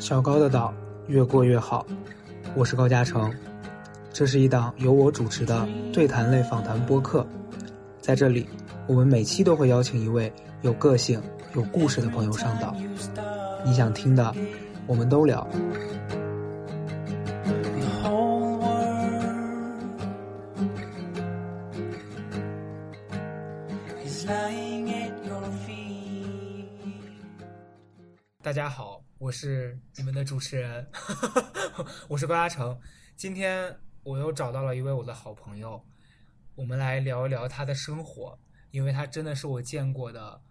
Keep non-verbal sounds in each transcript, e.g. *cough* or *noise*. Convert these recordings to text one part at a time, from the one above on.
小高的岛越过越好，我是高嘉诚，这是一档由我主持的对谈类访谈播客，在这里，我们每期都会邀请一位有个性、有故事的朋友上岛，你想听的，我们都聊。我是你们的主持人，我是高嘉诚。今天我又找到了一位我的好朋友，我们来聊一聊她的生活，因为她真的是我见过的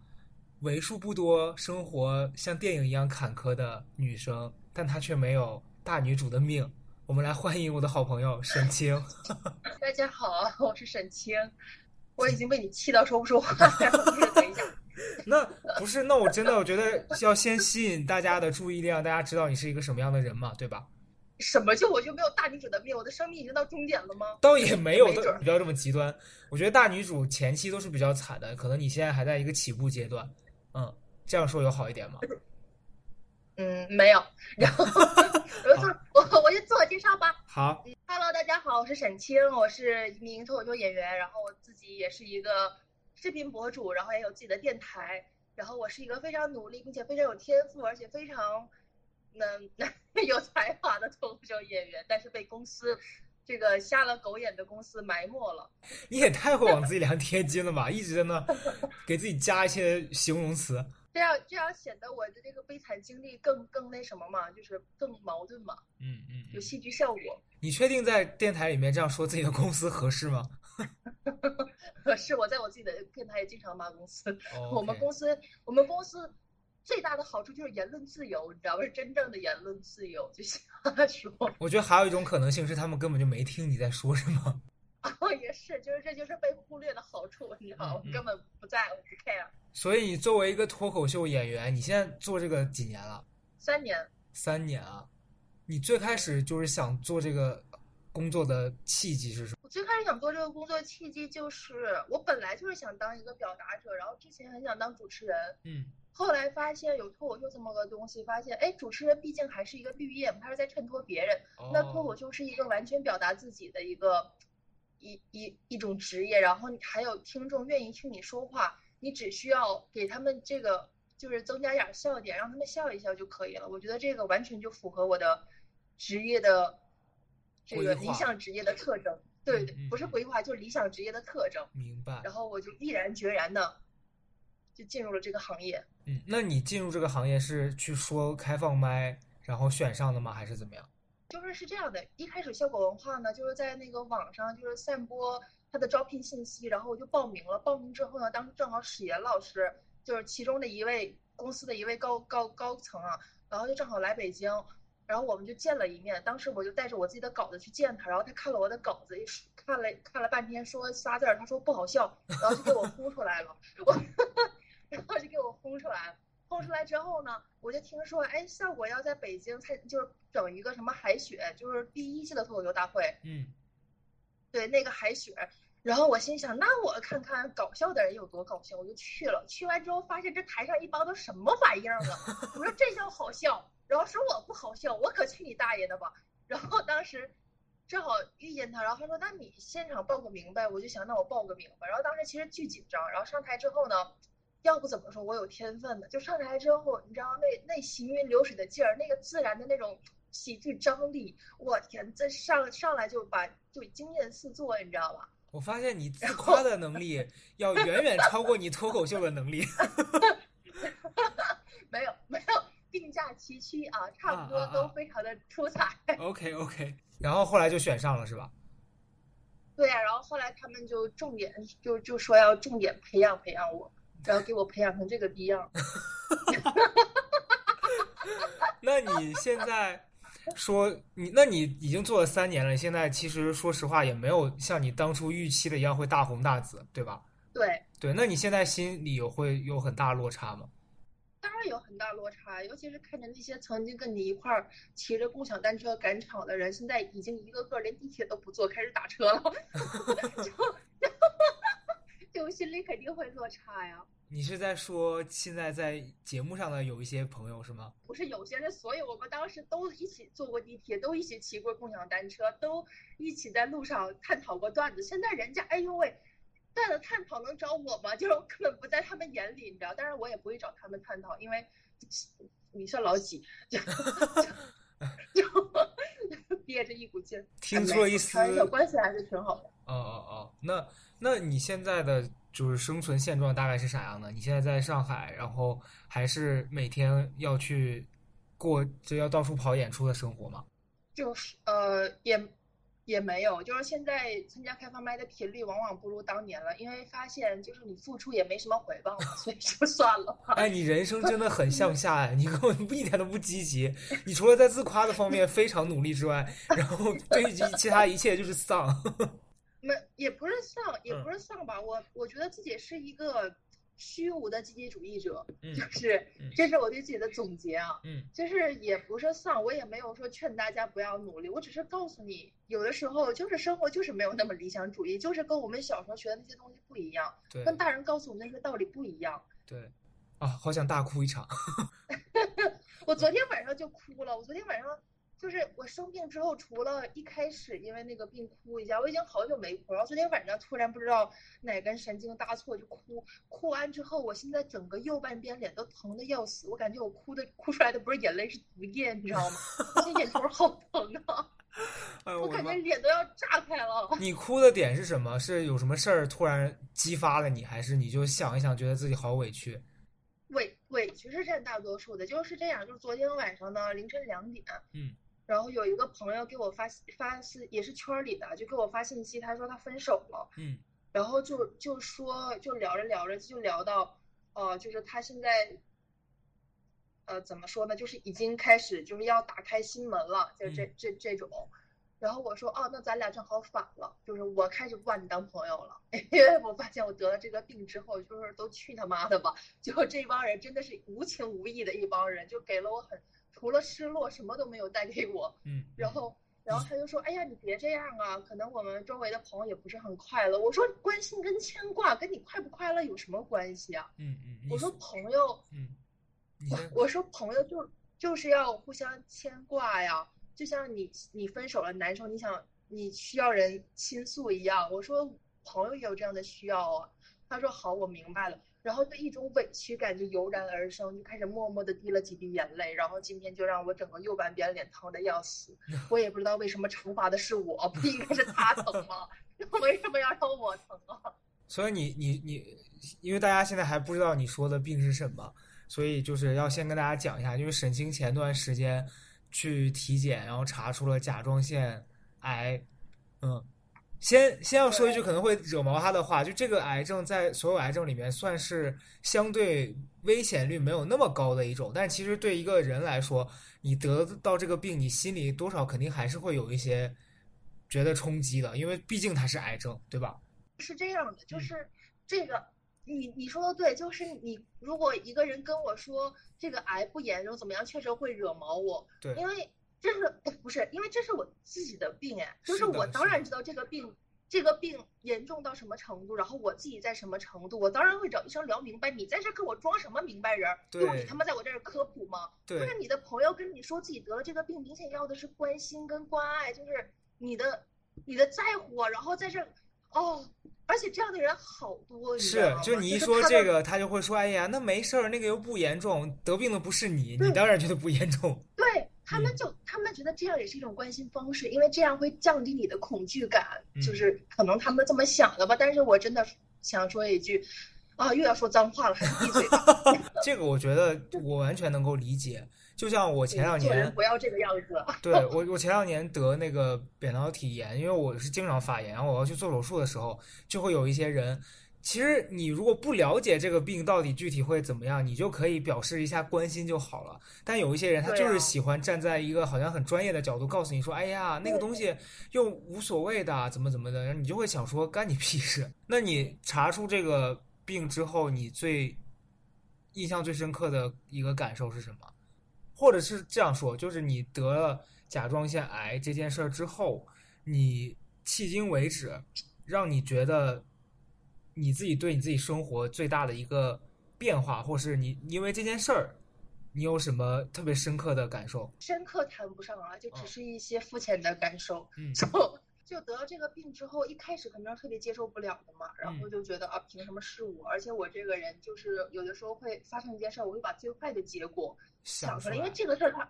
为数不多生活像电影一样坎坷的女生，但她却没有大女主的命。我们来欢迎我的好朋友沈清。大家好，我是沈清，我已经被你气到说不出话来了。*laughs* 等一下。那不是，那我真的我觉得要先吸引大家的注意力，让大家知道你是一个什么样的人嘛，对吧？什么就我就没有大女主的命？我的生命已经到终点了吗？倒也没有，不要这么极端。我觉得大女主前期都是比较惨的，可能你现在还在一个起步阶段。嗯，这样说有好一点吗？嗯，没有。然后 *laughs* 我我我就自我介绍吧。好，Hello，大家好，我是沈清，我是一名脱口秀演员，然后我自己也是一个。视频博主，然后也有自己的电台，然后我是一个非常努力并且非常有天赋，而且非常能 *laughs* 有才华的脱口秀演员，但是被公司这个瞎了狗眼的公司埋没了。你也太会往自己脸上贴金了吧！一直在那给自己加一些形容词，这样这样显得我的这个悲惨经历更更那什么嘛，就是更矛盾嘛。嗯嗯，有戏剧效果。你确定在电台里面这样说自己的公司合适吗？可 *laughs* 是我在我自己的电台也经常骂公司。我们公司，我们公司最大的好处就是言论自由，你知道吗？是真正的言论自由，就瞎说。我觉得还有一种可能性是，他们根本就没听你在说什么。哦，*laughs* 也是，就是这就是被忽略的好处，你知道吗？根本不在，乎不 care。所以，你作为一个脱口秀演员，你现在做这个几年了？三年。三年啊！你最开始就是想做这个。工作的契机是什么？我最开始想做这个工作契机就是，我本来就是想当一个表达者，然后之前很想当主持人，嗯，后来发现有脱口秀这么个东西，发现哎，主持人毕竟还是一个绿叶，他是在衬托别人，那脱口秀是一个完全表达自己的一个一一一种职业，然后你还有听众愿意听你说话，你只需要给他们这个就是增加点笑点，让他们笑一笑就可以了。我觉得这个完全就符合我的职业的。这个理想职业的特征，对，不是规划，就是理想职业的特征。明白。然后我就毅然决然的就进入了这个行业。嗯，那你进入这个行业是去说开放麦，然后选上的吗？还是怎么样？就是是这样的，一开始效果文化呢，就是在那个网上就是散播他的招聘信息，然后我就报名了。报名之后呢，当时正好史岩老师就是其中的一位公司的一位高高高层啊，然后就正好来北京。然后我们就见了一面，当时我就带着我自己的稿子去见他，然后他看了我的稿子，一看了看了半天，说仨字儿，他说不好笑，然后就给我轰出来了，*laughs* 我，*laughs* 然后就给我轰出来了，轰出来之后呢，我就听说，哎，效果要在北京才就是整一个什么海选，就是第一季的脱口秀大会，嗯，对，那个海选，然后我心想，那我看看搞笑的人有多搞笑，我就去了，去完之后发现这台上一帮都什么玩意儿啊，我说这叫好笑。然后说我不好笑，我可去你大爷的吧！然后当时正好遇见他，然后他说：“那你现场报个名呗。”我就想，那我报个名吧。然后当时其实巨紧张。然后上台之后呢，要不怎么说我有天分呢？就上台之后，你知道那那行云流水的劲儿，那个自然的那种喜剧张力，我天，这上上来就把就惊艳四座，你知道吧？我发现你自夸的能力要远远超过你脱口秀的能力。*laughs* 没有，没有。并驾齐驱啊，差不多都非常的出彩。OK OK，然后后来就选上了是吧？对呀，然后后来他们就重点就就说要重点培养培养我，然后给我培养成这个逼样。*laughs* 那你现在说你，那你已经做了三年了，现在其实说实话也没有像你当初预期的一样会大红大紫，对吧？对对，那你现在心里有会有很大落差吗？当然有很大落差，尤其是看着那些曾经跟你一块儿骑着共享单车赶场的人，现在已经一个个连地铁都不坐，开始打车了，*laughs* 就就心里肯定会落差呀。你是在说现在在节目上的有一些朋友是吗？不是有些人，所以我们当时都一起坐过地铁，都一起骑过共享单车，都一起在路上探讨过段子。现在人家，哎呦喂，段子探讨能找我吗？*laughs* 就是我根本不在他们眼里，你知道？但是我也不会找他们探讨，因为你算老几，*laughs* 就就 *laughs* 憋着一股劲儿。听出了一丝小关系还是挺好的。哦哦哦，那那你现在的？就是生存现状大概是啥样的？你现在在上海，然后还是每天要去过就要到处跑演出的生活吗？就是呃，也也没有，就是现在参加开放麦的频率往往不如当年了，因为发现就是你付出也没什么回报，所以就算了。哎，你人生真的很向下哎，你根本不一点都不积极，你除了在自夸的方面非常努力之外，然后对于其他一切就是丧。*laughs* 没，也不是丧，也不是丧吧。我我觉得自己是一个虚无的积极主义者，就是这是我对自己的总结啊。嗯，就是也不是丧，我也没有说劝大家不要努力，我只是告诉你，有的时候就是生活就是没有那么理想主义，就是跟我们小时候学的那些东西不一样，跟大人告诉我们那些道理不一样。对，啊，好想大哭一场。*laughs* 我昨天晚上就哭了，我昨天晚上。就是我生病之后，除了一开始因为那个病哭一下，我已经好久没哭然后。昨天晚上突然不知道哪根神经搭错就哭，哭完之后，我现在整个右半边脸都疼的要死，我感觉我哭的哭出来的不是眼泪是毒液，你知道吗？这眼球好疼啊！*laughs* 我感觉脸都要炸开了。你哭的点是什么？是有什么事儿突然激发了你，还是你就想一想觉得自己好委屈？委委屈是占大多数的，就是这样。就是昨天晚上呢，凌晨两点，嗯。然后有一个朋友给我发发是也是圈里的，就给我发信息，他说他分手了。嗯，然后就就说就聊着聊着就聊到，呃，就是他现在，呃，怎么说呢？就是已经开始就是要打开心门了，就这这这种。然后我说哦，那咱俩正好反了，就是我开始不把你当朋友了，*laughs* 因为我发现我得了这个病之后，就是都去他妈的吧！*laughs* 就这帮人真的是无情无义的一帮人，就给了我很。除了失落，什么都没有带给我。嗯，然后，然后他就说：“哎呀，你别这样啊，可能我们周围的朋友也不是很快乐。”我说：“关心跟牵挂跟你快不快乐有什么关系啊？”嗯嗯，我说朋友，嗯，我说朋友就就是要互相牵挂呀，就像你你分手了，难受，你想你需要人倾诉一样。我说朋友也有这样的需要啊。他说：“好，我明白了。”然后就一种委屈感就油然而生，就开始默默的滴了几滴眼泪。然后今天就让我整个右半边脸疼的要死，*laughs* 我也不知道为什么惩罚的是我，不应该是他疼吗？*laughs* 为什么要让我疼啊？*laughs* 所以你你你，因为大家现在还不知道你说的病是什么，所以就是要先跟大家讲一下，就是沈清前段时间去体检，然后查出了甲状腺癌，嗯。先先要说一句可能会惹毛他的话，就这个癌症在所有癌症里面算是相对危险率没有那么高的一种，但其实对一个人来说，你得到这个病，你心里多少肯定还是会有一些觉得冲击的，因为毕竟它是癌症，对吧？是这样的，就是这个，你你说的对，就是你如果一个人跟我说这个癌不严重怎么样，确实会惹毛我，对，因为。这是不是？因为这是我自己的病哎，就是我当然知道这个病，这个病严重到什么程度，然后我自己在什么程度，我当然会找医生聊明白。你在这跟我装什么明白人？用你他妈在我这儿科普吗？对，就是你的朋友跟你说自己得了这个病，明显要的是关心跟关爱，就是你的你的在乎，然后在这哦，而且这样的人好多，是，就你一说这个，他就会说，哎呀，那没事儿，那个又不严重，得病的不是你，你当然觉得不严重。对。*laughs* 他们就他们觉得这样也是一种关心方式，因为这样会降低你的恐惧感，就是可能他们这么想的吧。但是我真的想说一句，啊，又要说脏话了，还是闭嘴吧。*laughs* 这个我觉得我完全能够理解。就像我前两年不要这个样子。对我，我前两年得那个扁桃体炎，因为我是经常发炎，然后我要去做手术的时候，就会有一些人。其实你如果不了解这个病到底具体会怎么样，你就可以表示一下关心就好了。但有一些人他就是喜欢站在一个好像很专业的角度告诉你说：“哎呀，那个东西又无所谓的，怎么怎么的。”你就会想说：“干你屁事！”那你查出这个病之后，你最印象最深刻的一个感受是什么？或者是这样说，就是你得了甲状腺癌这件事儿之后，你迄今为止让你觉得。你自己对你自己生活最大的一个变化，或是你因为这件事儿，你有什么特别深刻的感受？深刻谈不上啊，就只是一些肤浅的感受。嗯就就得了这个病之后，一开始肯定是特别接受不了的嘛，然后就觉得啊，凭什么是我？而且我这个人就是有的时候会发生一件事儿，我会把最坏的结果想出来，因为这个事儿它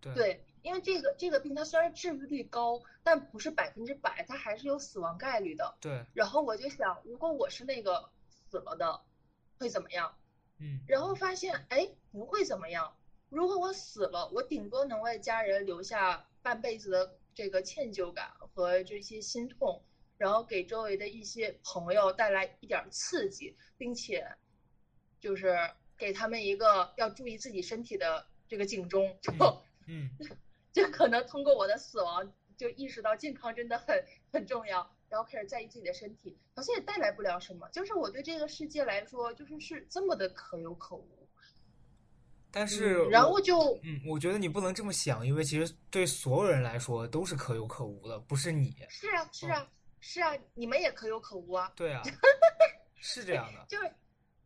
对对，因为这个这个病它虽然治愈率高，但不是百分之百，它还是有死亡概率的。对，然后我就想，如果我是那个死了的，会怎么样？嗯然后发现，哎，不会怎么样。如果我死了，我顶多能为家人留下半辈子的这个歉疚感和这些心痛，然后给周围的一些朋友带来一点儿刺激，并且就是给他们一个要注意自己身体的这个警钟，就、嗯 *laughs* 就可能通过我的死亡，就意识到健康真的很很重要，然后开始在意自己的身体，好像也带来不了什么。就是我对这个世界来说，就是是这么的可有可无。但是嗯然后就嗯，我觉得你不能这么想，因为其实对所有人来说都是可有可无的，不是你。是啊是啊是啊，你们也可有可无啊。对啊，*laughs* 是这样的。就是，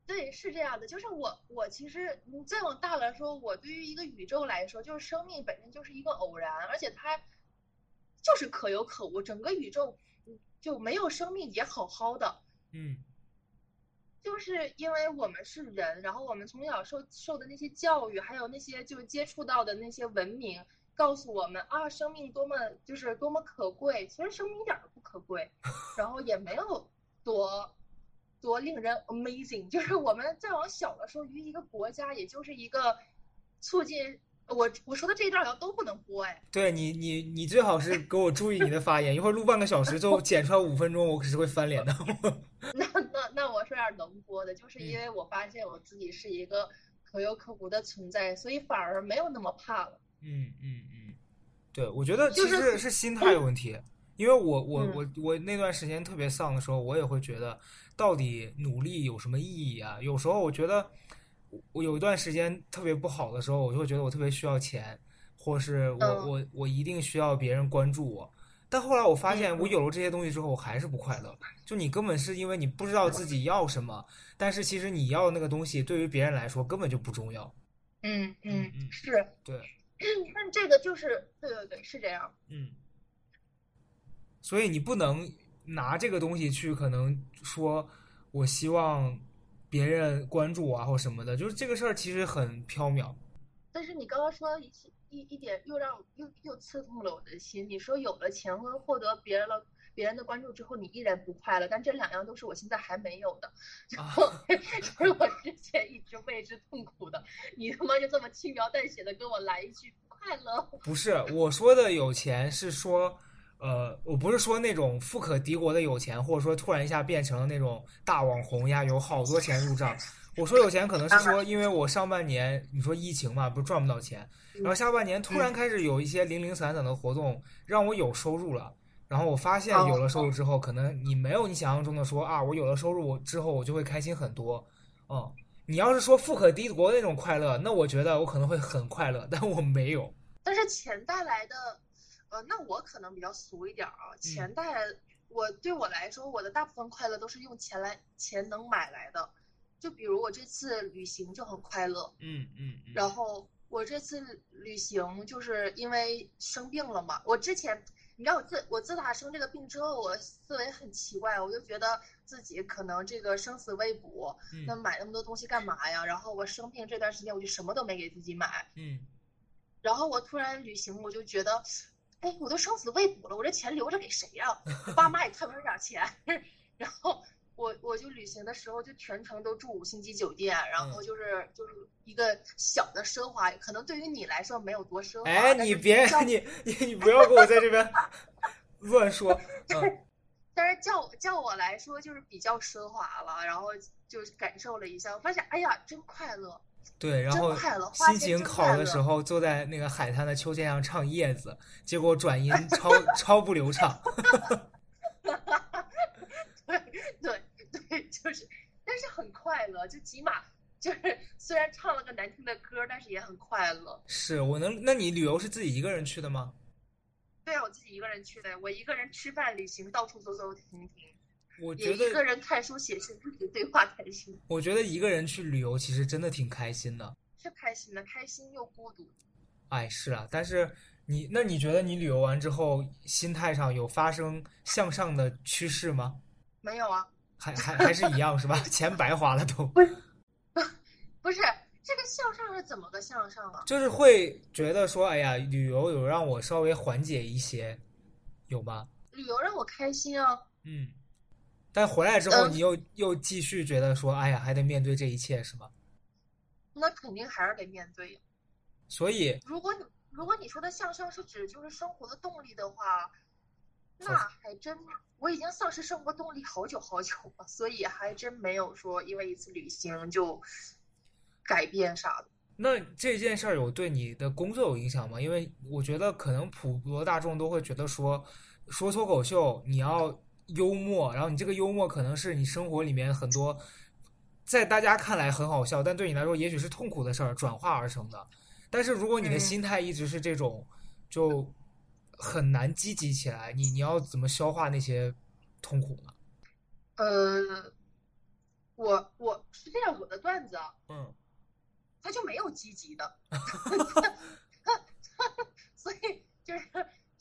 对，是这样的。就是我，我其实你再往大了说，我对于一个宇宙来说，就是生命本身就是一个偶然，而且它就是可有可无。整个宇宙嗯就没有生命也好好的，嗯就是因为我们是人，然后我们从小受受的那些教育，还有那些就接触到的那些文明，告诉我们啊，生命多么就是多么可贵。其实生命一点儿都不可贵，*laughs* 然后也没有多多令人 amazing。就是我们再往小的说，于一个国家，也就是一个促进我我说的这一段都不能播哎。对你，你你最好是 *laughs* 给我注意你的发言，一会儿录半个小时最后剪出来五分钟，我可是会翻脸的。*laughs* 那那那我说点能播的，就是因为我发现我自己是一个可有可无的存在，所以反而没有那么怕了。嗯嗯嗯，对，我觉得其就是实是心态有问题，因为我我嗯我我那段时间特别丧的时候，我也会觉得，到底努力有什么意义啊？有时候我觉得，我有一段时间特别不好的时候，我就会觉得我特别需要钱，或是我嗯我我一定需要别人关注我。但后来我发现，嗯我有了这些东西之后，我还是不快乐。就你根本是因为你不知道自己要什么，但是其实你要那个东西对于别人来说根本就不重要。嗯嗯嗯是，对，*clears throat* 但这个就是对对对，是这样。嗯，所以你不能拿这个东西去可能说，我希望别人关注我啊或什么的，就是这个事儿其实很缥缈。但是你刚刚说一一一点，又让又又刺痛了我的心。你说有了钱和获得别人了别人的关注之后，你依然不快乐，但这两样都是我现在还没有的，然后是我之前一直为之痛苦的。你他妈就这么轻描淡写的跟我来一句不快乐，不是我说的有钱，是说，呃，我不是说那种富可敌国的有钱，或者说突然一下变成了那种大网红呀，有好多钱入账。我说有钱，可能是说，因为我上半年你说疫情嘛，不是赚不到钱，然后下半年突然开始有一些零零散散的活动，让我有收入了。然后我发现有了收入之后，可能你没有你想象中的说啊，我有了收入之后我就会开心很多。嗯，你要是说富可敌国那种快乐，那我觉得我可能会很快乐，但我没有。但是钱带来的，呃，那我可能比较俗一点儿啊，钱带来，我对我来说，我的大部分快乐都是用钱来钱能买来的。就比如我这次旅行就很快乐，嗯嗯嗯。然后我这次旅行就是因为生病了嘛。我之前，你知道我自我自打生这个病之后，我思维很奇怪，我就觉得自己可能这个生死未卜，嗯那买那么多东西干嘛呀？然后我生病这段时间，我就什么都没给自己买。嗯然后我突然旅行，我就觉得，哎，我都生死未卜了，我这钱留着给谁呀、我爸妈也看不上点钱。*laughs* 然后我我就旅行的时候就全程都住五星级酒店，然后就是就是一个小的奢华，可能对于你来说没有多奢华。哎，你别你你你不要给我在这边 *laughs* 乱说。*laughs* 嗯但是叫叫我来说就是比较奢华了，然后就感受了一下，我发现哎呀，真快乐。对，然后心情好的时候，坐在那个海滩的秋千上唱《叶子》，结果转音 *laughs* 超超不流畅。*laughs* 对对对，就是，但是很快乐，就起码就是 *laughs* 虽然唱了个难听的歌，但是也很快乐。是我能？那你旅游是自己一个人去的吗？对啊，我自己一个人去的，我一个人吃饭、旅行，到处走走停停。也我觉得一个人看书写信，不停对话开心，我觉得一个人去旅游其实真的挺开心的。是开心的，开心又孤独。哎，是啊，但是你那你觉得你旅游完之后心态上有发生向上的趋势吗？没有啊，还还还是一样是吧？*laughs* 钱白花了都，不是 *laughs* 这个向上是怎么个向上啊？就是会觉得说，哎呀，旅游有让我稍微缓解一些，有吗？旅游让我开心啊，嗯，但回来之后嗯你又又继续觉得说，哎呀，还得面对这一切是吗？那肯定还是得面对。所以如果你如果你说的向上是指就是生活的动力的话，那还真我已经丧失生活动力好久好久了，所以还真没有说因为一次旅行就改变啥的。那这件事儿有对你的工作有影响吗？因为我觉得可能普罗大众都会觉得说，说脱口秀你要幽默，然后你这个幽默可能是你生活里面很多在大家看来很好笑，但对你来说也许是痛苦的事儿转化而成的。但是如果你的嗯心态一直是这种，就很难积极起来。你你要怎么消化那些痛苦呢？呃，我我是这样，我的段子啊，嗯它就没有积极的 *laughs* *laughs* *laughs* 所以就是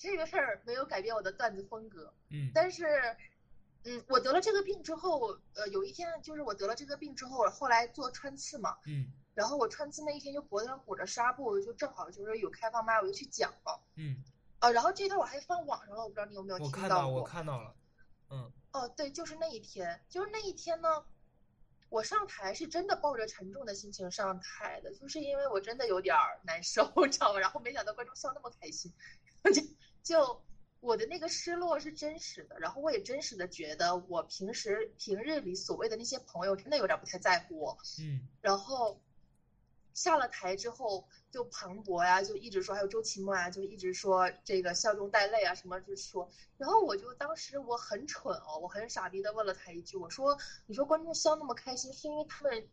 这个事儿没有改变我的段子风格。嗯但是，嗯，我得了这个病之后，呃，有一天就是我得了这个病之后，后来做穿刺嘛，嗯然后我穿刺那一天就脖子上裹着纱布，就正好就是有开放麦，我就去讲了。嗯，呃，然后这段我还放网上了，我不知道你有没有听看到我到我。看到了，嗯哦，对，就是那一天，就是那一天呢，我上台是真的抱着沉重的心情上台的，就是因为我真的有点难受，*laughs* 你知道吗？然后没想到观众笑那么开心，就 *laughs* 就我的那个失落是真实的，然后我也真实的觉得我平时平日里所谓的那些朋友真的有点不太在乎我，嗯然后下了台之后，就庞博呀，就一直说，还有周奇墨呀，就一直说这个笑中带泪啊，什么就说。然后我就当时我很蠢哦，我很傻逼的问了他一句，我说：“你说观众笑那么开心，是因为他们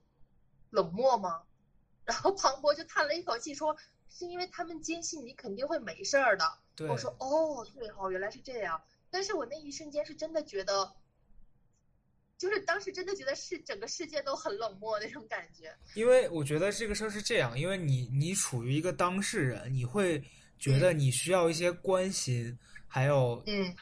冷漠吗？” *laughs* 然后庞博就叹了一口气说：“是因为他们坚信你肯定会没事儿的。”对，我说：“哦，对哦，原来是这样。”但是我那一瞬间是真的觉得。就是当时真的觉得是整个世界都很冷漠那种感觉，因为我觉得这个事儿是这样，因为你你处于一个当事人，你会觉得你需要一些关心，还有嗯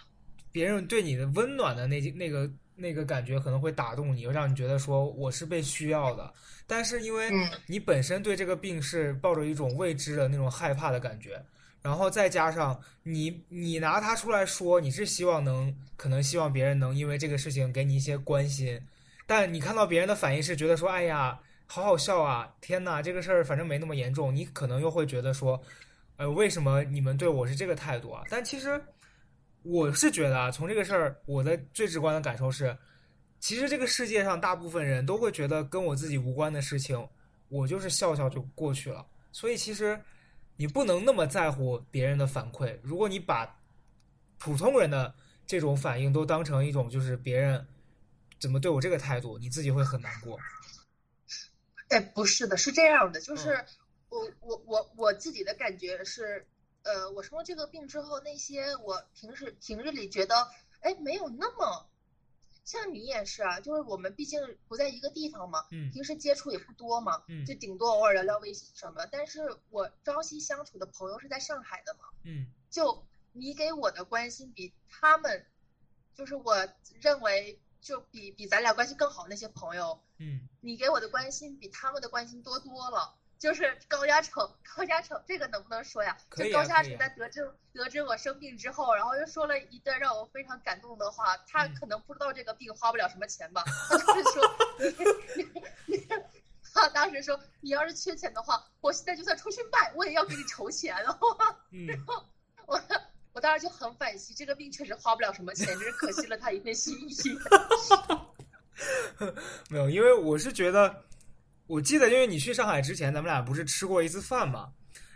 别人对你的温暖的那那个那个感觉可能会打动你，让你觉得说我是被需要的。但是因为嗯你本身对这个病是抱着一种未知的那种害怕的感觉，然后再加上你你拿他出来说，你是希望能可能希望别人能因为这个事情给你一些关心，但你看到别人的反应是觉得说，哎呀，好好笑啊！天哪，这个事儿反正没那么严重，你可能又会觉得说，呃，为什么你们对我是这个态度啊？但其实我是觉得啊，从这个事儿，我的最直观的感受是，其实这个世界上大部分人都会觉得跟我自己无关的事情，我就是笑笑就过去了。所以其实你不能那么在乎别人的反馈。如果你把普通人的这种反应都当成一种就是别人怎么对我这个态度，你自己会很难过。哎，不是的，是这样的，就是嗯我我我我自己的感觉是，呃，我生了这个病之后，那些我平时平日里觉得，哎，没有那么，像你也是啊，就是我们毕竟不在一个地方嘛，嗯平时接触也不多嘛，嗯就顶多偶尔聊聊微信什么。但是我朝夕相处的朋友是在上海的嘛，嗯就你给我的关心比他们，就是我认为就比比咱俩关系更好那些朋友。嗯你给我的关心比他们的关心多多了。就是高嘉诚，高嘉诚这个能不能说呀？就高嘉诚在得知得知我生病之后，然后又说了一段让我非常感动的话。他嗯可能不知道这个病花不了什么钱吧？他就是说，你 *laughs* 你你，他 *laughs* 当时说，你要是缺钱的话，我现在就算出去卖，我也要给你筹钱。*laughs* 然后嗯，我我当时就很惋惜，这个病确实花不了什么钱，只是可惜了他一片心意。没有，因为我是觉得，我记得，因为你去上海之前，咱们俩不是吃过一次饭嘛？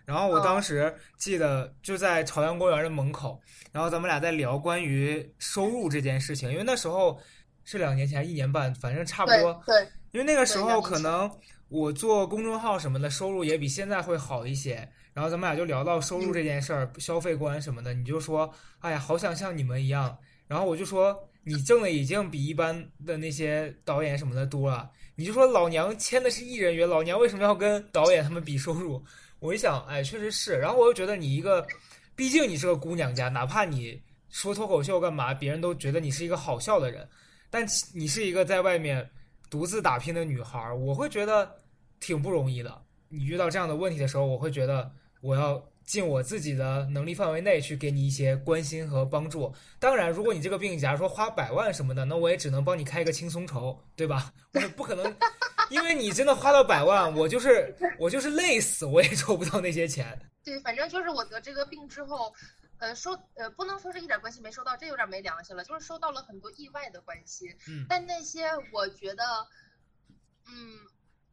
然后我当时记得就在朝阳公园的门口，然后咱们俩在聊关于收入这件事情，因为那时候是两年前，一年半，反正差不多。对，因为那个时候可能我做公众号什么的收入也比现在会好一些，然后咱们俩就聊到收入这件事儿、消费观什么的，你就说，哎呀，好想像你们一样。然后我就说，你挣的已经比一般的那些导演什么的多了。你就说老娘签的是艺人约，老娘为什么要跟导演他们比收入？我一想，哎，确实是。然后我又觉得你一个，毕竟你是个姑娘家，哪怕你说脱口秀干嘛，别人都觉得你是一个好笑的人。但你是一个在外面独自打拼的女孩，我会觉得挺不容易的。你遇到这样的问题的时候，我会觉得我要尽我自己的能力范围内去给你一些关心和帮助。当然，如果你这个病，假如说花百万什么的，那我也只能帮你开一个轻松筹，对吧？我不可能，因为你真的花到百万，我就是我就是累死，我也 *laughs* 筹不到那些钱。对，反正就是我得这个病之后。呃，收呃不能说是一点关系没收到，这有点没良心了。就是收到了很多意外的关心，嗯，但那些我觉得，嗯，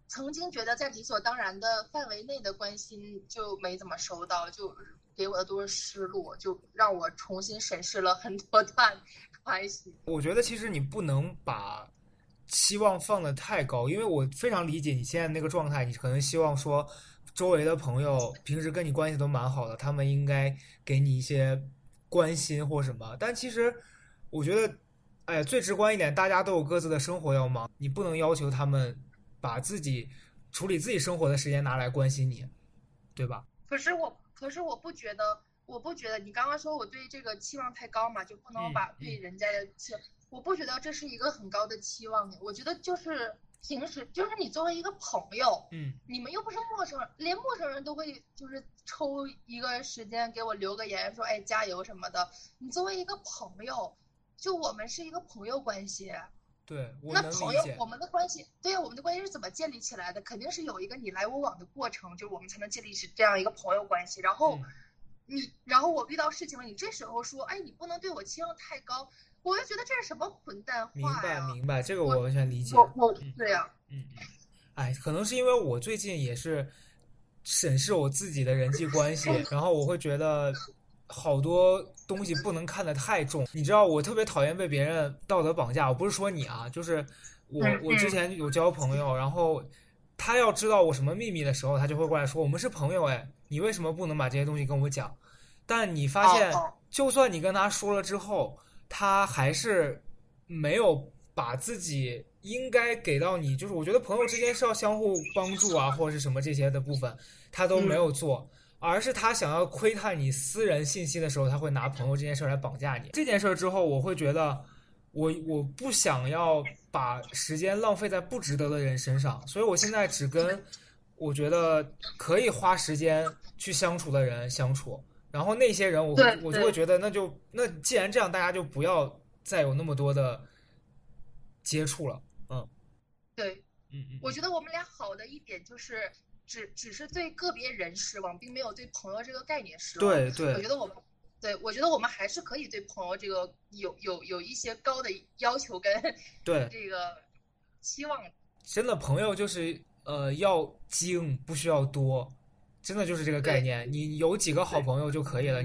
曾经觉得在理所当然的范围内的关心就没怎么收到，就给我的都是失落，就让我重新审视了很多段 *laughs* 关系。我觉得其实你不能把期望放得太高，因为我非常理解你现在那个状态，你可能希望说。周围的朋友平时跟你关系都蛮好的，他们应该给你一些关心或什么。但其实，我觉得，哎，最直观一点，大家都有各自的生活要忙，你不能要求他们把自己处理自己生活的时间拿来关心你，对吧？可是我，可是我不觉得，我不觉得你刚刚说我对这个期望太高嘛，就不能把对人家的期，我不觉得这是一个很高的期望，我觉得就是。平时就是你作为一个朋友，嗯，你们又不是陌生人，连陌生人都会就是抽一个时间给我留个言，说哎加油什么的。你作为一个朋友，就我们是一个朋友关系，对，那朋友我们的关系，对呀，我们的关系是怎么建立起来的？肯定是有一个你来我往的过程，就是我们才能建立起这样一个朋友关系。然后你，然后我遇到事情了，你这时候说，哎，你不能对我期望太高。我就觉得这是什么混蛋话明白明白，这个我完全理解。我我对呀，嗯嗯，哎，可能是因为我最近也是审视我自己的人际关系，*laughs* 然后我会觉得好多东西不能看得太重。你知道，我特别讨厌被别人道德绑架。我不是说你啊，就是我我之前有交朋友，然后他要知道我什么秘密的时候，他就会过来说：“我们是朋友，哎，你为什么不能把这些东西跟我讲？”但你发现，就算你跟他说了之后，他还是没有把自己应该给到你，就是我觉得朋友之间是要相互帮助啊，或者是什么这些的部分，他都没有做，而是他想要窥探你私人信息的时候，他会拿朋友这件事来绑架你。这件事之后，我会觉得，我我不想要把时间浪费在不值得的人身上，所以我现在只跟我觉得可以花时间去相处的人相处。然后那些人，我我就会觉得，那就那既然这样，大家就不要再有那么多的接触了。嗯，对，嗯嗯，我觉得我们俩好的一点就是，只只是对个别人失望，并没有对朋友这个概念失望。对对，我觉得我们，对我觉得我们还是可以对朋友这个有有有一些高的要求跟对这个期望。真的朋友就是呃要精，不需要多。真的就是这个概念，你有几个好朋友就可以了。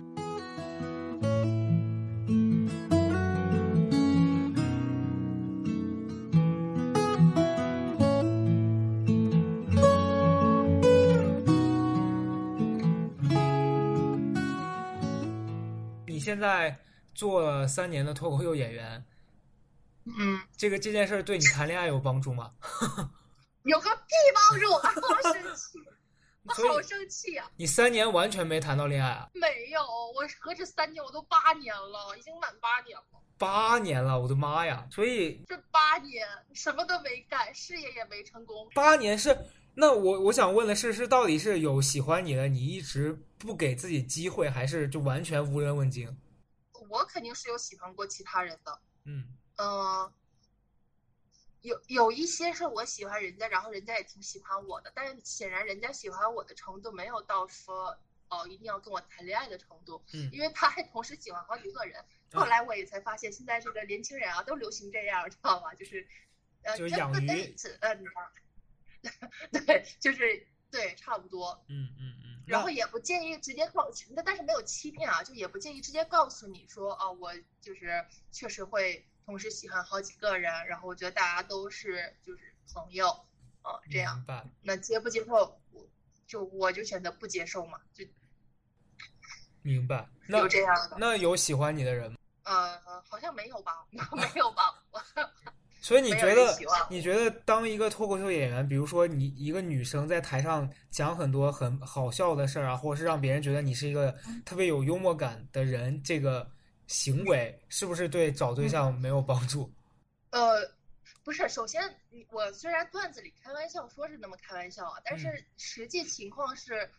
在做了三年的脱口秀演员，嗯，这个这件事对你谈恋爱有帮助吗？*laughs* 有个屁帮助！我好生气。*laughs* 我好生气啊！你三年完全没谈到恋爱啊？没有，我何止三年，我都八年了，已经满八年了。八年了，我的妈呀！所以这八年什么都没干，事业也没成功。八年是那我我想问的是，是到底是有喜欢你的，你一直不给自己机会，还是就完全无人问津？我肯定是有喜欢过其他人的。嗯嗯。有有一些是我喜欢人家，然后人家也挺喜欢我的，但是显然人家喜欢我的程度没有到说哦一定要跟我谈恋爱的程度，嗯，因为他还同时喜欢好几个人。后来我也才发现，现在这个年轻人啊都流行这样，知道吗？就是，呃，就养鱼，嗯，*laughs* 对，就是对，差不多，嗯嗯嗯，然后也不建议直接告，那但是没有欺骗啊，就也不建议直接告诉你说哦，我就是确实会。同时喜欢好几个人，然后我觉得大家都是就是朋友，啊，这样。那接不接受，我就我就选择不接受嘛，就。明白。那有这样的。那有喜欢你的人吗？呃，好像没有吧？*laughs* 没有吧？我所以你觉得，你觉得当一个脱口秀演员，比如说你一个女生在台上讲很多很好笑的事儿啊，或者是让别人觉得你是一个特别有幽默感的人，这个行为是不是对找对象没有帮助？*laughs* 呃，不是，首先我虽然段子里开玩笑说是那么开玩笑啊，但嗯。是实际情况是，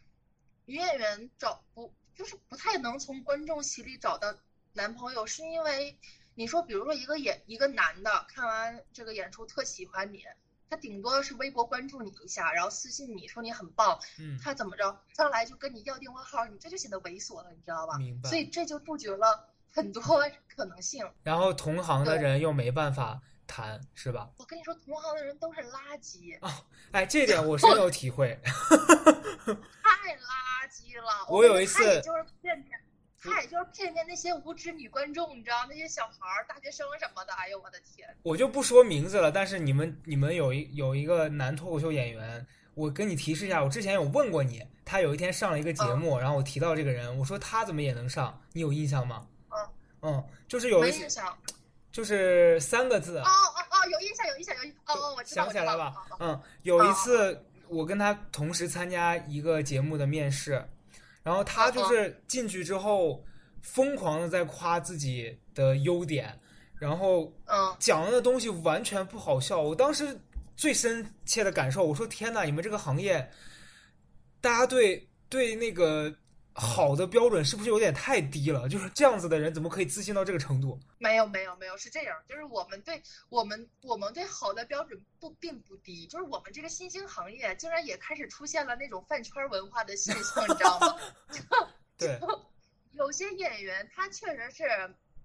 女演员找不就是不太能从观众席里找到男朋友，是因为你说，比如说一个演一个男的看完这个演出特喜欢你，他顶多是微博关注你一下，然后私信你说你很棒，嗯，他怎么着上来就跟你要电话号，你这就显得猥琐了，你知道吧？明白所以这就杜绝了 *laughs* 很多可能性。然后同行的人又没办法谈，是吧？我跟你说，同行的人都是垃圾。哦哎，这点我深有体会。*laughs* 太垃圾了！我有一次就是他也就是骗骗那些无知女观众，你知道那些小孩儿、大学生什么的。哎呦我的天！我就不说名字了，但是你们你们有一有一个男脱口秀演员，我跟你提示一下，我之前有问过你，他有一天上了一个节目，然后我提到这个人，我说他怎么也能上，你有印象吗？嗯嗯，就是有印象。就是三个字哦，哦哦，有印象，有印象，有印象。哦哦，我知道，想起来了吧？嗯，有一次我跟他同时参加一个节目的面试，然后他就是进去之后疯狂的在夸自己的优点，然后嗯讲的东西完全不好笑。我当时最深切的感受，我说天呐，你们这个行业，大家对对那个好的标准是不是有点太低了？就是这样子的人怎么可以自信到这个程度？没有没有没有，是这样，就是我们对我们我们对好的标准不并不低，就是我们这个新兴行业竟然也开始出现了那种饭圈文化的现象，你知道吗？*laughs* 对，有些演员他确实是，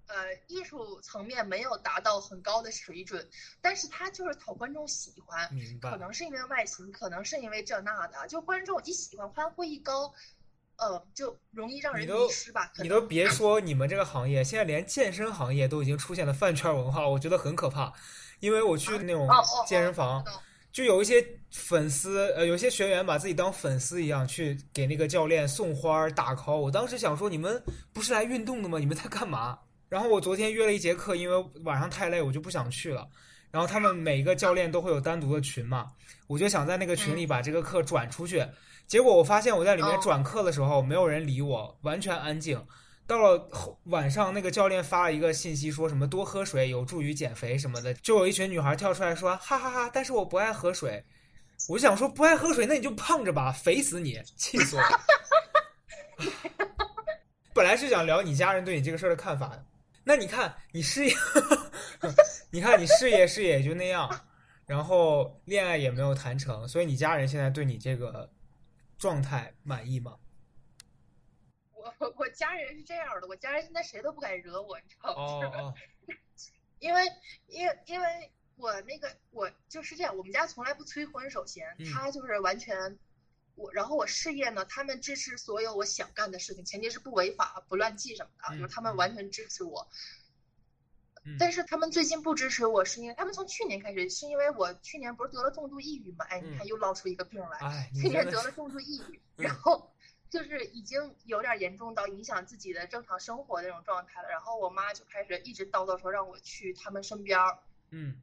呃，艺术层面没有达到很高的水准，但是他就是讨观众喜欢，明白可。能是因为外形，可能是因为这那的，就观众一喜欢，欢呼一高，呃，就容易让人迷失吧。可你都别说你们这个行业，现在连健身行业都已经出现了饭圈文化，我觉得很可怕。因为我去那种健身房，就有一些粉丝，呃，有些学员把自己当粉丝一样去给那个教练送花儿打 call。我当时想说，你们不是来运动的吗？你们在干嘛？然后我昨天约了一节课，因为晚上太累，我就不想去了。然后他们每个教练都会有单独的群嘛，我就想在那个群里把这个课转出去。结果我发现我在里面哦转课的时候，没有人理我，完全安静。到了后晚上，那个教练发了一个信息，说什么多喝水有助于减肥什么的，就有一群女孩跳出来说，哈哈哈但是我不爱喝水。我就想说，不爱喝水，那你就胖着吧，肥死你，气死我了。*laughs* 本来是想聊你家人对你这个事儿的看法的，那你看你事业，*laughs* 你看你事业事业也就那样，然后恋爱也没有谈成，所以你家人现在对你这个状态满意吗？我我我家人是这样的，我家人现在谁都不敢惹我，你知道吗？哦哦，*laughs* 因为因为因为我那个我就是这样，我们家从来不催婚，首先嗯他就是完全我，然后我事业呢，他们支持所有我想干的事情，前提是不违法、不乱纪什么的，嗯就是他们完全支持我。嗯但是他们最近不支持我，是因为他们从去年开始，是因为我去年不是得了重度抑郁嘛？哎，你看嗯又闹出一个病来。哎，去年得了重度抑郁，嗯然后就是已经有点严重到影响自己的正常生活的那种状态了。然后我妈就开始一直叨叨说让我去他们身边儿，嗯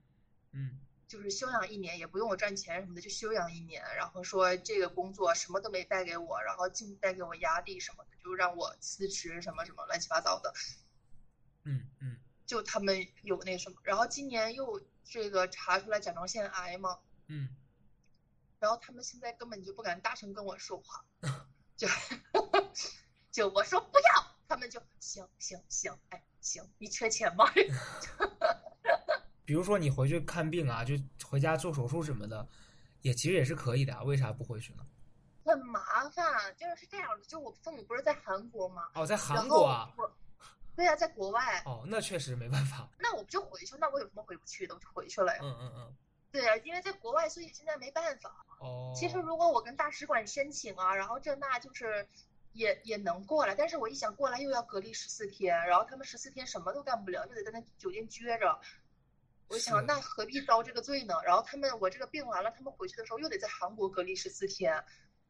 嗯就是休养一年，也不用我赚钱什么的，就休养一年。然后说这个工作什么都没带给我，然后净带给我压力什么的，就让我辞职什么什么乱七八糟的。嗯嗯就他们有那什么，然后今年又这个查出来甲状腺癌嘛，嗯，然后他们现在根本就不敢大声跟我说话，*laughs* 就就我说不要，他们就行行行，哎行，你缺钱吗？*laughs* 比如说你回去看病啊，就回家做手术什么的，也其实也是可以的啊，为啥不回去呢？很麻烦，就是这样的。就我父母不是在韩国吗？哦，在韩国啊，我，对呀、在国外，哦，那确实没办法，那我不就回去？那我有什么回不去的？我就回去了呀。嗯嗯嗯，对呀、因为在国外，所以现在没办法。哦，其实如果我跟大使馆申请啊，然后这那就是也也能过来，但是我一想过来又要隔离十四天，然后他们十四天什么都干不了，就得在那酒店撅着。我是想那何必遭这个罪呢？然后他们我这个病完了，他们回去的时候又得在韩国隔离十四天，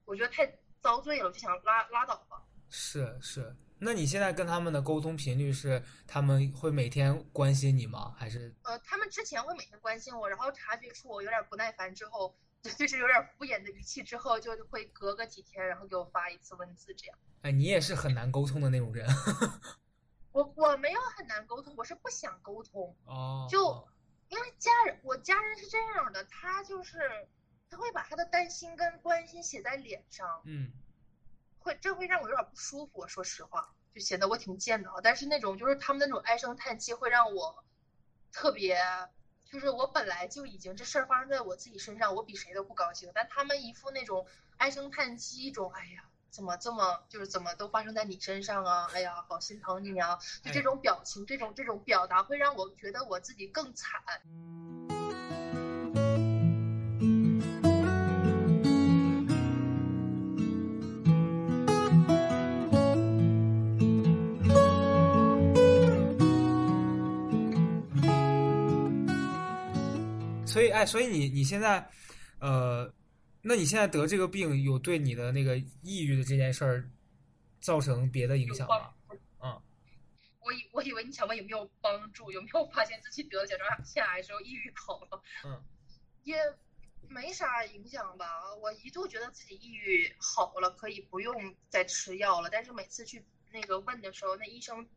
我觉得太遭罪了，我就想拉拉倒吧。是是，那你现在跟他们的沟通频率是他们会每天关心你吗？还是呃，他们之前会每天关心我，然后察觉出我有点不耐烦之后，就是有点敷衍的语气之后，就会隔个几天，然后给我发一次文字这样。哎，你也是很难沟通的那种人 *laughs* 我我没有很难沟通，我是不想沟通，哦。就哦因为家人，我家人是这样的，他就是他会把他的担心跟关心写在脸上，嗯会这会让我有点不舒服。我说实话，就显得我挺贱的啊。但是那种就是他们那种唉声叹气，会让我特别，就是我本来就已经这事儿发生在我自己身上，我比谁都不高兴，但他们一副那种唉声叹气，一种哎呀。怎么这么就是怎么都发生在你身上啊？哎呀，好心疼你啊！就这种表情，这种这种表达，会让我觉得我自己更惨。所以哎，所以你你现在，呃，那你现在得这个病，有对你的那个抑郁的这件事儿造成别的影响吗？嗯，我以我以为你想问有没有帮助，有没有发现自己得了甲状腺癌之后抑郁好了？嗯，也没啥影响吧。我一度觉得自己抑郁好了，可以不用再吃药了。但是每次去那个问的时候，那医生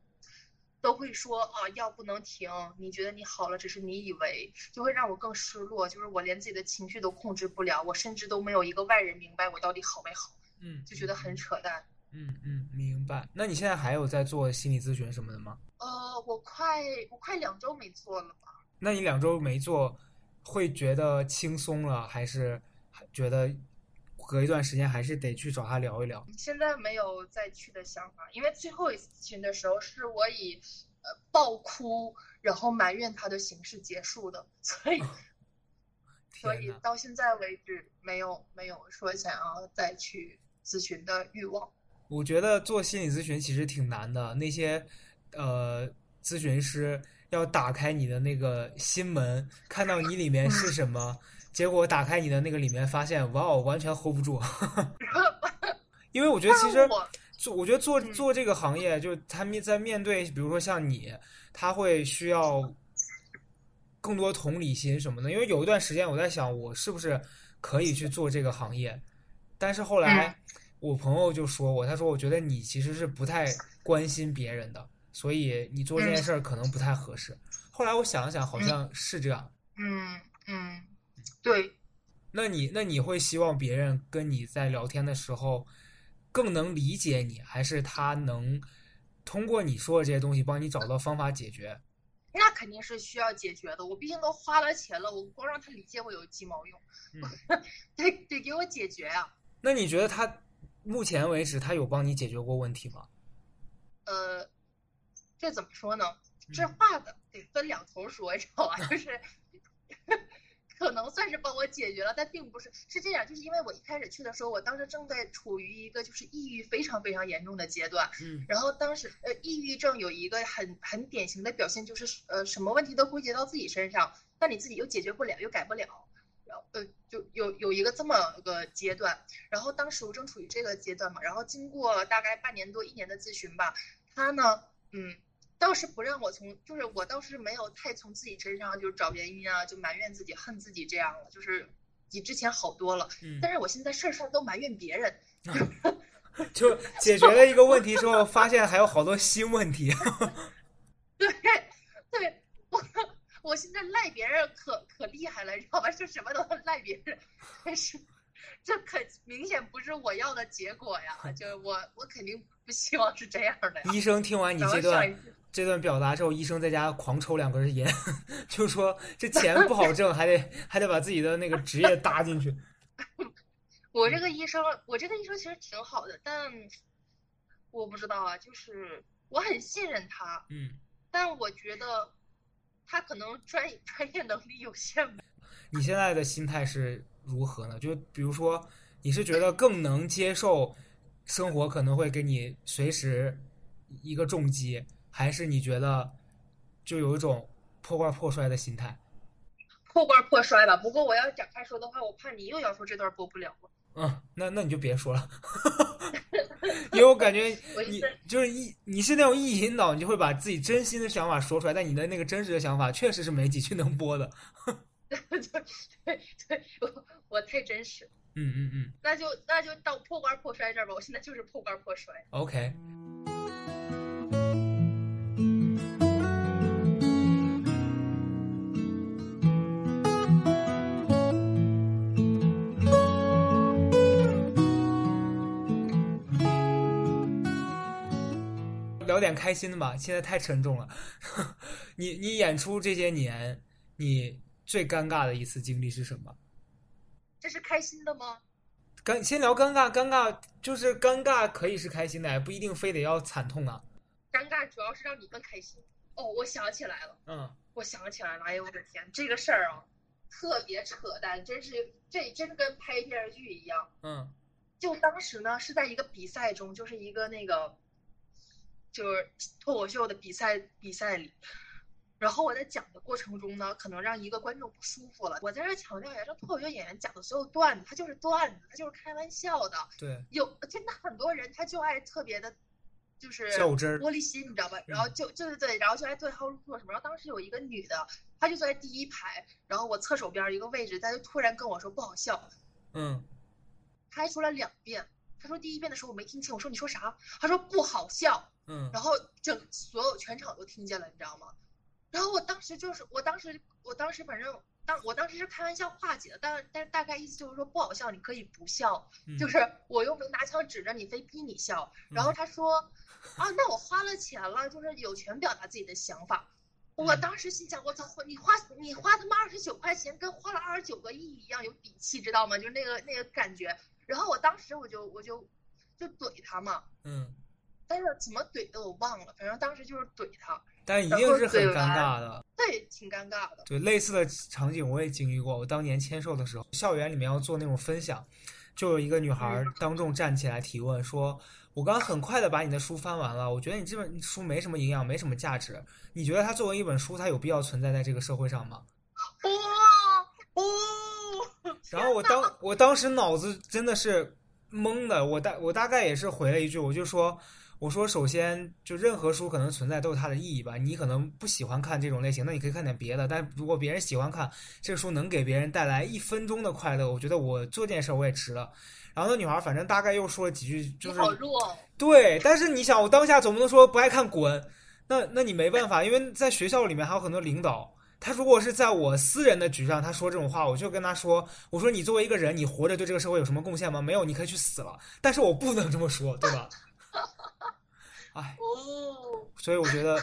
都会说啊，药不能停。你觉得你好了，只是你以为，就会让我更失落。就是我连自己的情绪都控制不了，我甚至都没有一个外人明白我到底好没好，嗯，就觉得很扯淡。嗯嗯，明白。那你现在还有在做心理咨询什么的吗？呃，我快我快两周没做了吧。那你两周没做，会觉得轻松了，还是觉得隔一段时间还是得去找他聊一聊？现在没有再去的想法，因为最后一次咨询的时候是我以呃爆哭，然后埋怨他的形式结束的，所以所以，到现在为止没有没有说想要再去咨询的欲望。我觉得做心理咨询其实挺难的，那些呃咨询师要打开你的那个心门，看到你里面是什么，结果打开你的那个里面，发现哇哦，完全 hold 不住。*laughs* 因为我觉得其实我做，我觉得做嗯做这个行业，就是他们在面对，比如说像你，他会需要更多同理心什么的。因为有一段时间我在想，我是不是可以去做这个行业，但是后来我朋友就说我，他说我觉得你其实是不太关心别人的，所以你做这件事儿可能不太合适。后来我想了想，好像是这样。嗯嗯，对，那你那你会希望别人跟你在聊天的时候更能理解你，还是他能通过你说的这些东西帮你找到方法解决？那肯定是需要解决的。我毕竟都花了钱了，我光让他理解我有鸡毛用？嗯 *laughs* 得得给我解决啊！那你觉得他目前为止他有帮你解决过问题吗？呃，这怎么说呢？这嗯话的得分两头说，你知道吧？*laughs* 就是可能算是帮我解决了，但并不是是这样，就是因为我一开始去的时候，我当时正在处于一个就是抑郁非常非常严重的阶段，嗯然后当时呃，抑郁症有一个很很典型的表现，就是呃，什么问题都归结到自己身上，但你自己又解决不了，又改不了，然后呃，就有有一个这么个阶段。然后当时我正处于这个阶段嘛，然后经过大概半年多一年的咨询吧，他呢，嗯，倒是不让我从，就是我倒是没有太从自己身上就是找原因啊，就埋怨自己、恨自己这样了，就是比之前好多了。嗯，但是我现在事儿事儿都埋怨别人，*laughs* 就解决了一个问题之后，发现还有好多新问题。*laughs* 对对，我我现在赖别人可可厉害了，你知道吧？就什么都赖别人，但是这可明显不是我要的结果呀！*laughs* 就我我肯定不希望是这样的呀。医生听完你这段这段表达之后，医生在家狂抽两根烟，*laughs* 就说这钱不好挣，还得 *laughs* 还得把自己的那个职业搭进去。*laughs* 我这个医生，我这个医生其实挺好的，但我不知道啊，就是我很信任他，嗯，但我觉得他可能专专业能力有限吧。你现在的心态是如何呢？就比如说，你是觉得更能接受生活可能会给你随时一个重击，还是你觉得就有一种破罐破摔的心态？破罐破摔吧。不过我要展开说的话，我怕你又要说这段播不了了。嗯，那那你就别说了，*laughs* 因为我感觉 *laughs* 你我就是一你是那种一引导，你就会把自己真心的想法说出来，但你的那个真实的想法确实是没几句能播的。*laughs* 对对对，我我太真实，嗯嗯嗯那就那就到破罐破摔这儿吧。我现在就是破罐破摔。，OK。点开心的吧，现在太沉重了。*laughs* 你你演出这些年，你最尴尬的一次经历是什么？这是开心的吗？尴先聊尴尬，尴尬就是尴尬，可以是开心的，不一定非得要惨痛啊。尴尬主要是让你更开心。哦，我想起来了，嗯我想起来了，哎呦我的天，这个事儿啊，特别扯淡，真是这真跟拍电视剧一样。嗯就当时呢是在一个比赛中，就是一个那个就是脱口秀的比赛比赛里，然后我在讲的过程中呢，可能让一个观众不舒服了。我在这强调一下，这脱口秀演员讲的所有段子，他就是段子，他就是开玩笑的。对，有真的很多人他就爱特别的，就是较真儿玻璃心，你知道吧？然后就对对对，然后就爱对号入座什么。然后当时有一个女的，她就坐在第一排，然后我侧手边儿一个位置，她就突然跟我说不好笑，嗯她还说了两遍。她说第一遍的时候我没听清，我说你说啥？她说不好笑，嗯然后整所有全场都听见了，你知道吗？然后我当时就是，我当时我当时反正当我当时是开玩笑化解的，但但是大概意思就是说不好笑，你可以不笑，嗯，*laughs* 就是我又没拿枪指着你，非逼你笑。然后他说，啊，那我花了钱了，就是有权表达自己的想法。我嗯当时心想，我操，你花你花他妈二十九块钱，跟花了二十九个亿一样有底气，知道吗？就是那个那个感觉。然后我当时我就我就就怼他嘛，嗯，但是怎么怼的我忘了，反正当时就是怼他，但一定是很尴尬的。对，挺尴尬的。对，类似的场景我也经历过。我当年签售的时候，校园里面要做那种分享，就有一个女孩儿当众站起来提问说：“我刚很快的把你的书翻完了，我觉得你这本书没什么营养，没什么价值。你觉得它作为一本书，它有必要存在在这个社会上吗？”哇哦！然后我当我当时脑子真的是懵的，我大我大概也是回了一句，我就说我说首先就任何书可能存在都有它的意义吧，你可能不喜欢看这种类型，那你可以看点别的，但如果别人喜欢看这个书能给别人带来一分钟的快乐，我觉得我做这件事儿我也值了。然后那女孩反正大概又说了几句，就是好弱哦。对，但是你想，我当下总不能说不爱看滚，那那你没办法，因为在学校里面还有很多领导，他如果是在我私人的局上，他说这种话，我就跟他说，我说你作为一个人，你活着对这个社会有什么贡献吗？没有，你可以去死了。但是我不能这么说，对吧？*laughs* 哎，哦，所以我觉得，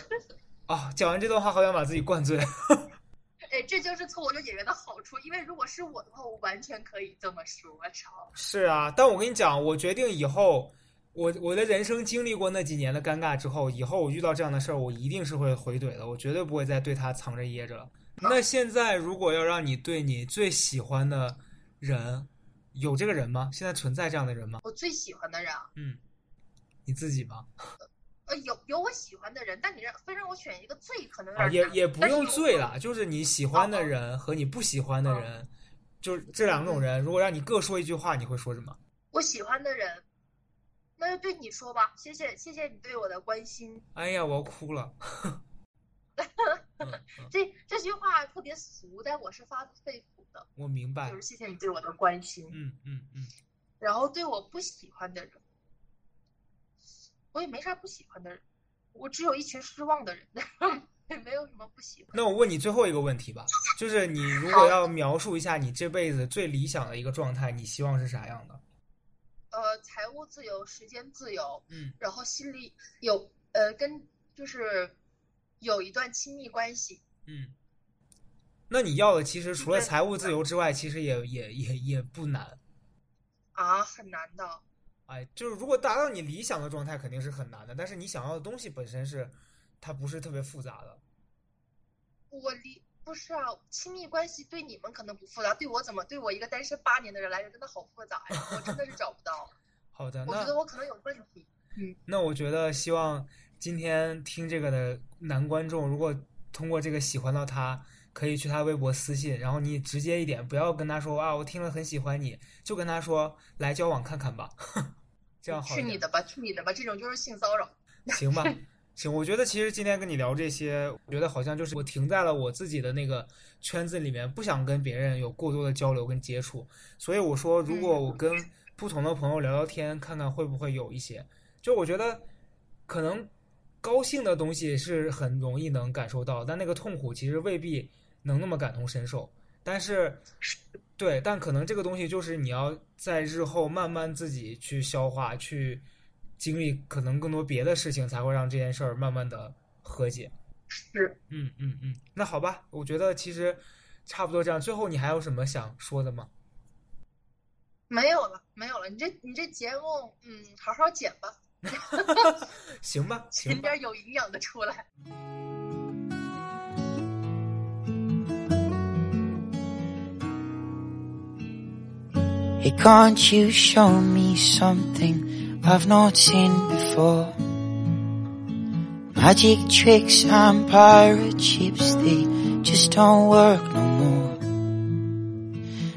啊，讲完这段话，好想把自己灌醉。*laughs* 哎，这就是脱口秀演员的好处，因为如果是我的话，我完全可以这么说。我操！是啊，但我跟你讲，我决定以后，我我的人生经历过那几年的尴尬之后，以后我遇到这样的事儿，我一定是会回怼的，我绝对不会再对他藏着掖着了。那现在如果要让你对你最喜欢的人，有这个人吗？现在存在这样的人吗？我最喜欢的人啊，嗯，你自己吗？呃，有有我喜欢的人，但你让非让我选一个最，可能有啊，也也不用但是有我醉了，就是你喜欢的人和你不喜欢的人，就是这两种人，如果让你各说一句话，你会说什么？我喜欢的人，那就对你说吧，谢谢谢谢你对我的关心。哎呀，我要哭了。*laughs* 这这句话特别俗，但我是发自肺腑的，我明白就。是谢谢你对我的关心。嗯嗯嗯。然后对我不喜欢的人，我也没啥不喜欢的人，我只有一群失望的人，*laughs* 也没有什么不喜欢。那我问你最后一个问题吧，就是你如果要描述一下你这辈子最理想的一个状态，你希望是啥样的？呃，财务自由，时间自由，嗯然后心里有呃跟就是有一段亲密关系，嗯。那你要的其实除了财务自由之外，其实也也也也不难。啊，很难的。哎，就是如果达到你理想的状态，肯定是很难的。但是你想要的东西本身是，它不是特别复杂的。我理不是啊，亲密关系对你们可能不复杂，对我怎么对我一个单身八年的人来说真的好复杂呀，我真的是找不到。*laughs* 好的，我觉得我可能有问题。嗯那我觉得希望今天听这个的男观众，如果通过这个喜欢到他，可以去他微博私信，然后你直接一点，不要跟他说啊，我听了很喜欢你，就跟他说来交往看看吧，*laughs* 这样好。去你的吧，去你的吧，这种就是性骚扰。行吧，*laughs* 行，我觉得其实今天跟你聊这些，我觉得好像就是我停在了我自己的那个圈子里面，不想跟别人有过多的交流跟接触，所以我说，如果我跟不同的朋友聊聊天，看看会不会有一些，就我觉得可能高兴的东西是很容易能感受到，但那个痛苦其实未必能那么感同身受，但是。对，但可能这个东西就是你要在日后慢慢自己去消化去。经历可能更多别的事情，才会让这件事儿慢慢的和解。是，嗯嗯嗯，那好吧，我觉得其实差不多这样。最后你还有什么想说的吗？没有了，没有了。你这你这节目，嗯，好好剪吧。*laughs* 行吧，剪 *laughs* 点有营养的出来。Can't you show me something? I've not seen before. Magic tricks and pirate ships, they just don't work no more.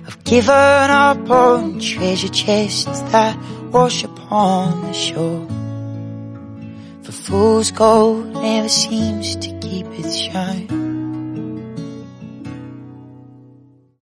I've given up on treasure chests that wash upon the shore. For fool's gold never seems to keep its shine.